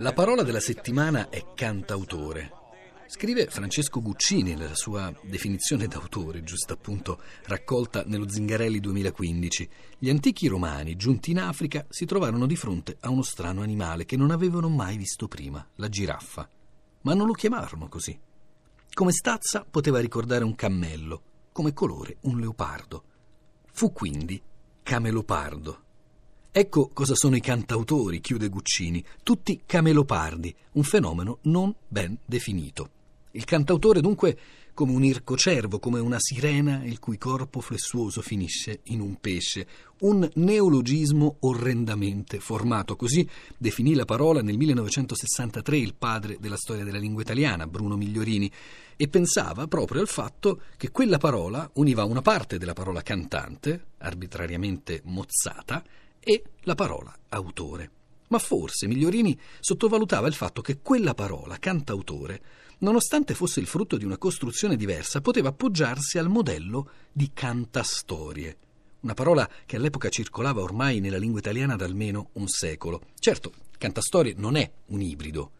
La parola della settimana è cantautore. Scrive Francesco Guccini nella sua definizione d'autore, giusto appunto raccolta nello Zingarelli 2015. Gli antichi romani, giunti in Africa, si trovarono di fronte a uno strano animale che non avevano mai visto prima, la giraffa. Ma non lo chiamarono così. Come stazza poteva ricordare un cammello, come colore un leopardo. Fu quindi camelopardo. Ecco cosa sono i cantautori, chiude Guccini, tutti camelopardi, un fenomeno non ben definito. Il cantautore dunque come un ircocervo, come una sirena il cui corpo flessuoso finisce in un pesce, un neologismo orrendamente formato. Così definì la parola nel 1963 il padre della storia della lingua italiana, Bruno Migliorini, e pensava proprio al fatto che quella parola univa una parte della parola cantante, arbitrariamente mozzata, e la parola autore. Ma forse Migliorini sottovalutava il fatto che quella parola, cantautore, nonostante fosse il frutto di una costruzione diversa, poteva appoggiarsi al modello di cantastorie, una parola che all'epoca circolava ormai nella lingua italiana da almeno un secolo. Certo, cantastorie non è un ibrido,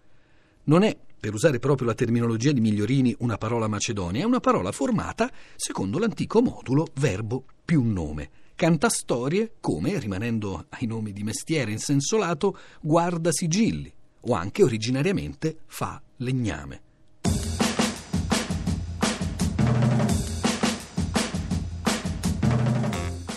non è, per usare proprio la terminologia di Migliorini, una parola macedonia, è una parola formata secondo l'antico modulo verbo più nome cantastorie come, rimanendo ai nomi di mestiere in senso lato, guarda sigilli o anche originariamente fa legname.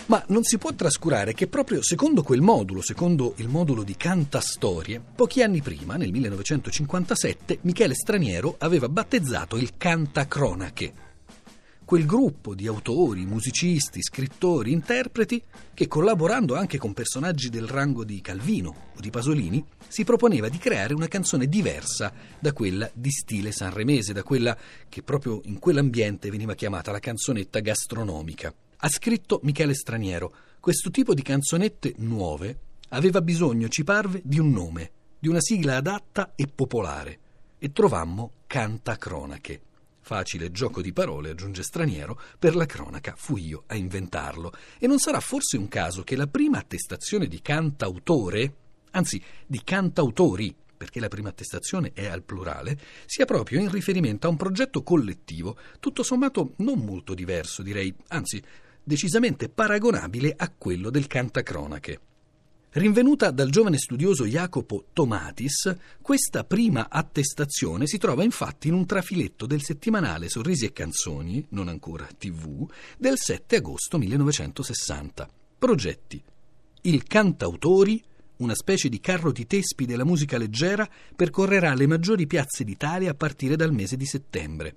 Ma non si può trascurare che proprio secondo quel modulo, secondo il modulo di cantastorie, pochi anni prima, nel 1957, Michele Straniero aveva battezzato il cantacronache, quel gruppo di autori, musicisti, scrittori, interpreti che collaborando anche con personaggi del rango di Calvino o di Pasolini si proponeva di creare una canzone diversa da quella di stile sanremese, da quella che proprio in quell'ambiente veniva chiamata la canzonetta gastronomica. Ha scritto Michele Straniero, questo tipo di canzonette nuove aveva bisogno, ci parve, di un nome, di una sigla adatta e popolare, e trovammo Canta Cronache. Facile gioco di parole, aggiunge Straniero, per la cronaca fui io a inventarlo. E non sarà forse un caso che la prima attestazione di cantautore, anzi di cantautori, perché la prima attestazione è al plurale, sia proprio in riferimento a un progetto collettivo, tutto sommato non molto diverso, direi, anzi decisamente paragonabile a quello del cantacronache. Rinvenuta dal giovane studioso Jacopo Tomatis, questa prima attestazione si trova infatti in un trafiletto del settimanale Sorrisi e Canzoni, non ancora TV, del 7 agosto 1960. Progetti. Il Cantautori, una specie di carro di tespi della musica leggera, percorrerà le maggiori piazze d'Italia a partire dal mese di settembre.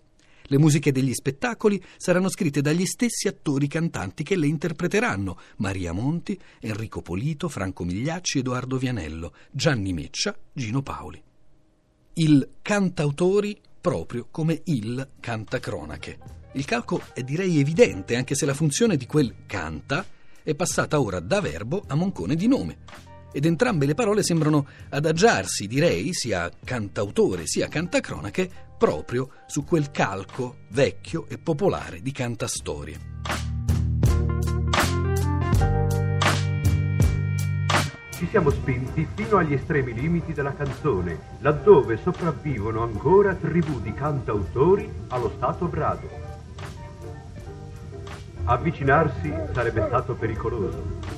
Le musiche degli spettacoli saranno scritte dagli stessi attori cantanti che le interpreteranno: Maria Monti, Enrico Polito, Franco Migliacci, Edoardo Vianello, Gianni Meccia, Gino Paoli. Il cantautori proprio come il cantacronache. Il calco è direi evidente, anche se la funzione di quel canta è passata ora da verbo a moncone di nome ed entrambe le parole sembrano adagiarsi, direi, sia cantautore sia cantacronache, proprio su quel calco vecchio e popolare di cantastorie. Ci siamo spinti fino agli estremi limiti della canzone, laddove sopravvivono ancora tribù di cantautori allo stato brado. Avvicinarsi sarebbe stato pericoloso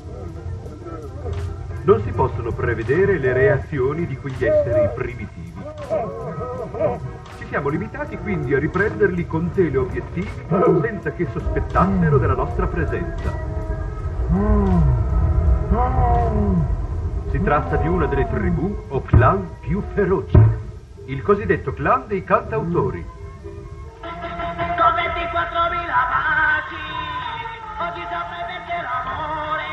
non si possono prevedere le reazioni di quegli esseri primitivi. Siamo limitati quindi a riprenderli con teleobiettivi senza che sospettassero della nostra presenza. Si tratta di una delle tribù o clan più feroci, il cosiddetto clan dei cantautori. Con 24.000 baci, oggi sapete l'amore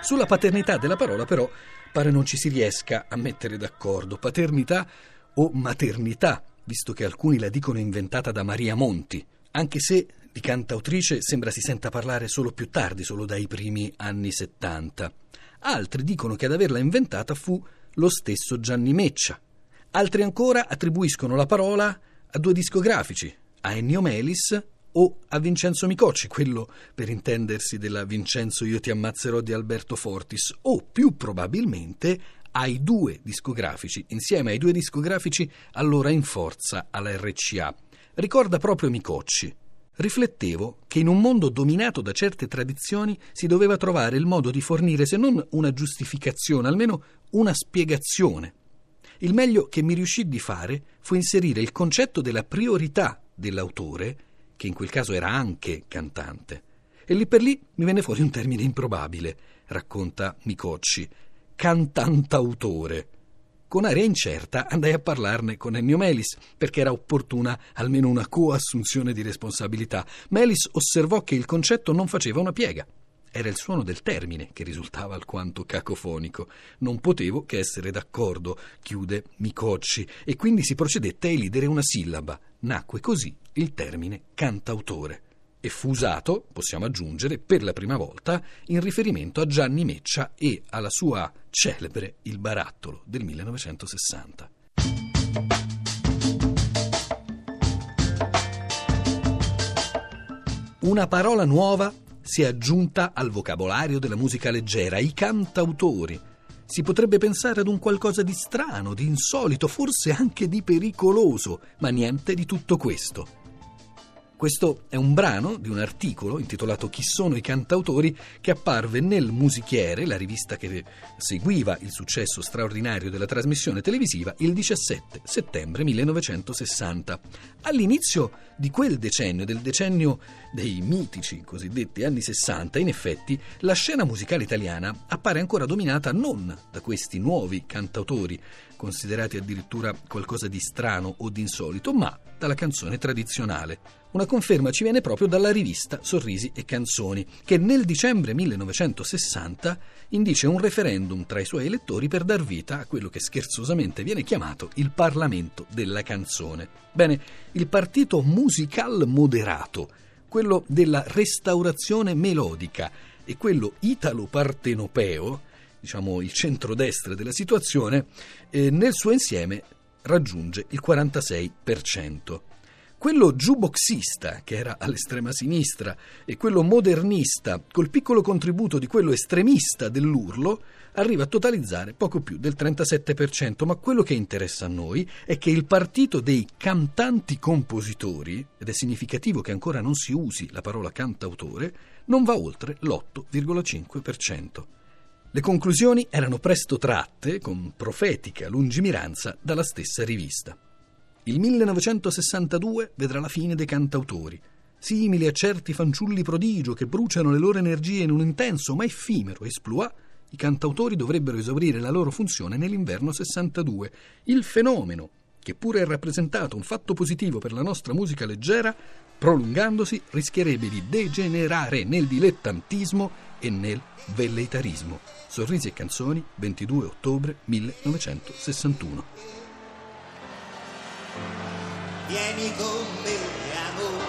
sulla paternità della parola, però, pare non ci si riesca a mettere d'accordo. Paternità o maternità, visto che alcuni la dicono inventata da Maria Monti, anche se di cantautrice sembra si senta parlare solo più tardi, solo dai primi anni 70. Altri dicono che ad averla inventata fu lo stesso Gianni Meccia. Altri ancora attribuiscono la parola a due discografici, a Ennio Melis o a Vincenzo Micocci, quello per intendersi della Vincenzo Io ti ammazzerò di Alberto Fortis, o più probabilmente ai due discografici, insieme ai due discografici allora in forza alla RCA. Ricorda proprio Micocci. Riflettevo che in un mondo dominato da certe tradizioni si doveva trovare il modo di fornire se non una giustificazione, almeno una spiegazione. Il meglio che mi riuscì di fare fu inserire il concetto della priorità dell'autore, che in quel caso era anche cantante. E lì per lì mi venne fuori un termine improbabile, racconta Micocci, cantantautore. Con aria incerta andai a parlarne con Ennio Melis, perché era opportuna almeno una coassunzione di responsabilità. Melis osservò che il concetto non faceva una piega. Era il suono del termine che risultava alquanto cacofonico. Non potevo che essere d'accordo, chiude Micocci, e quindi si procedette a elidere una sillaba. Nacque così il termine cantautore e fu usato, possiamo aggiungere, per la prima volta in riferimento a Gianni Meccia e alla sua celebre Il barattolo del 1960. Una parola nuova si è aggiunta al vocabolario della musica leggera, i cantautori. Si potrebbe pensare ad un qualcosa di strano, di insolito, forse anche di pericoloso, ma niente di tutto questo. Questo è un brano di un articolo intitolato Chi sono i cantautori che apparve nel Musichiere, la rivista che seguiva il successo straordinario della trasmissione televisiva, il 17 settembre 1960. All'inizio di quel decennio, del decennio dei mitici cosiddetti anni 60, in effetti la scena musicale italiana appare ancora dominata non da questi nuovi cantautori, considerati addirittura qualcosa di strano o di insolito, ma dalla canzone tradizionale. Una conferma ci viene proprio dalla rivista Sorrisi e Canzoni, che nel dicembre 1960 indice un referendum tra i suoi elettori per dar vita a quello che scherzosamente viene chiamato il Parlamento della canzone. Bene, il partito musical moderato, quello della restaurazione melodica e quello italo-partenopeo, diciamo il centrodestra della situazione, eh, nel suo insieme raggiunge il 46%. Quello jukeboxista, che era all'estrema sinistra, e quello modernista, col piccolo contributo di quello estremista dell'urlo, arriva a totalizzare poco più del 37%, ma quello che interessa a noi è che il partito dei cantanti compositori, ed è significativo che ancora non si usi la parola cantautore, non va oltre l'8,5%. Le conclusioni erano presto tratte, con profetica lungimiranza, dalla stessa rivista. Il 1962 vedrà la fine dei cantautori, simili a certi fanciulli prodigio che bruciano le loro energie in un intenso ma effimero esploit, i cantautori dovrebbero esaurire la loro funzione nell'inverno 62. Il fenomeno, che pure è rappresentato un fatto positivo per la nostra musica leggera, prolungandosi rischierebbe di degenerare nel dilettantismo e nel velleitarismo. Sorrisi e canzoni, 22 ottobre 1961. Vieni con me, amore,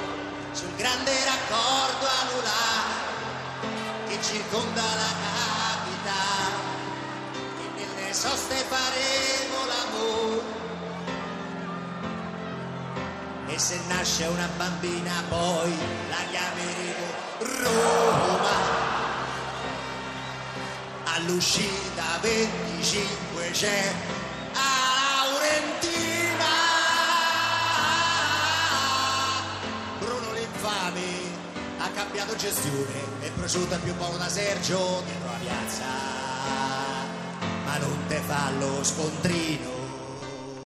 sul grande raccordo anulare che circonda la capitale e nelle soste faremo l'amore. E se nasce una bambina poi la chiameremo Roma. All'uscita 25 c'è a Laurentina. Bruno l'infame ha cambiato gestione e prosciutta più buono da Sergio dietro la piazza. Ma non te fa lo scontrino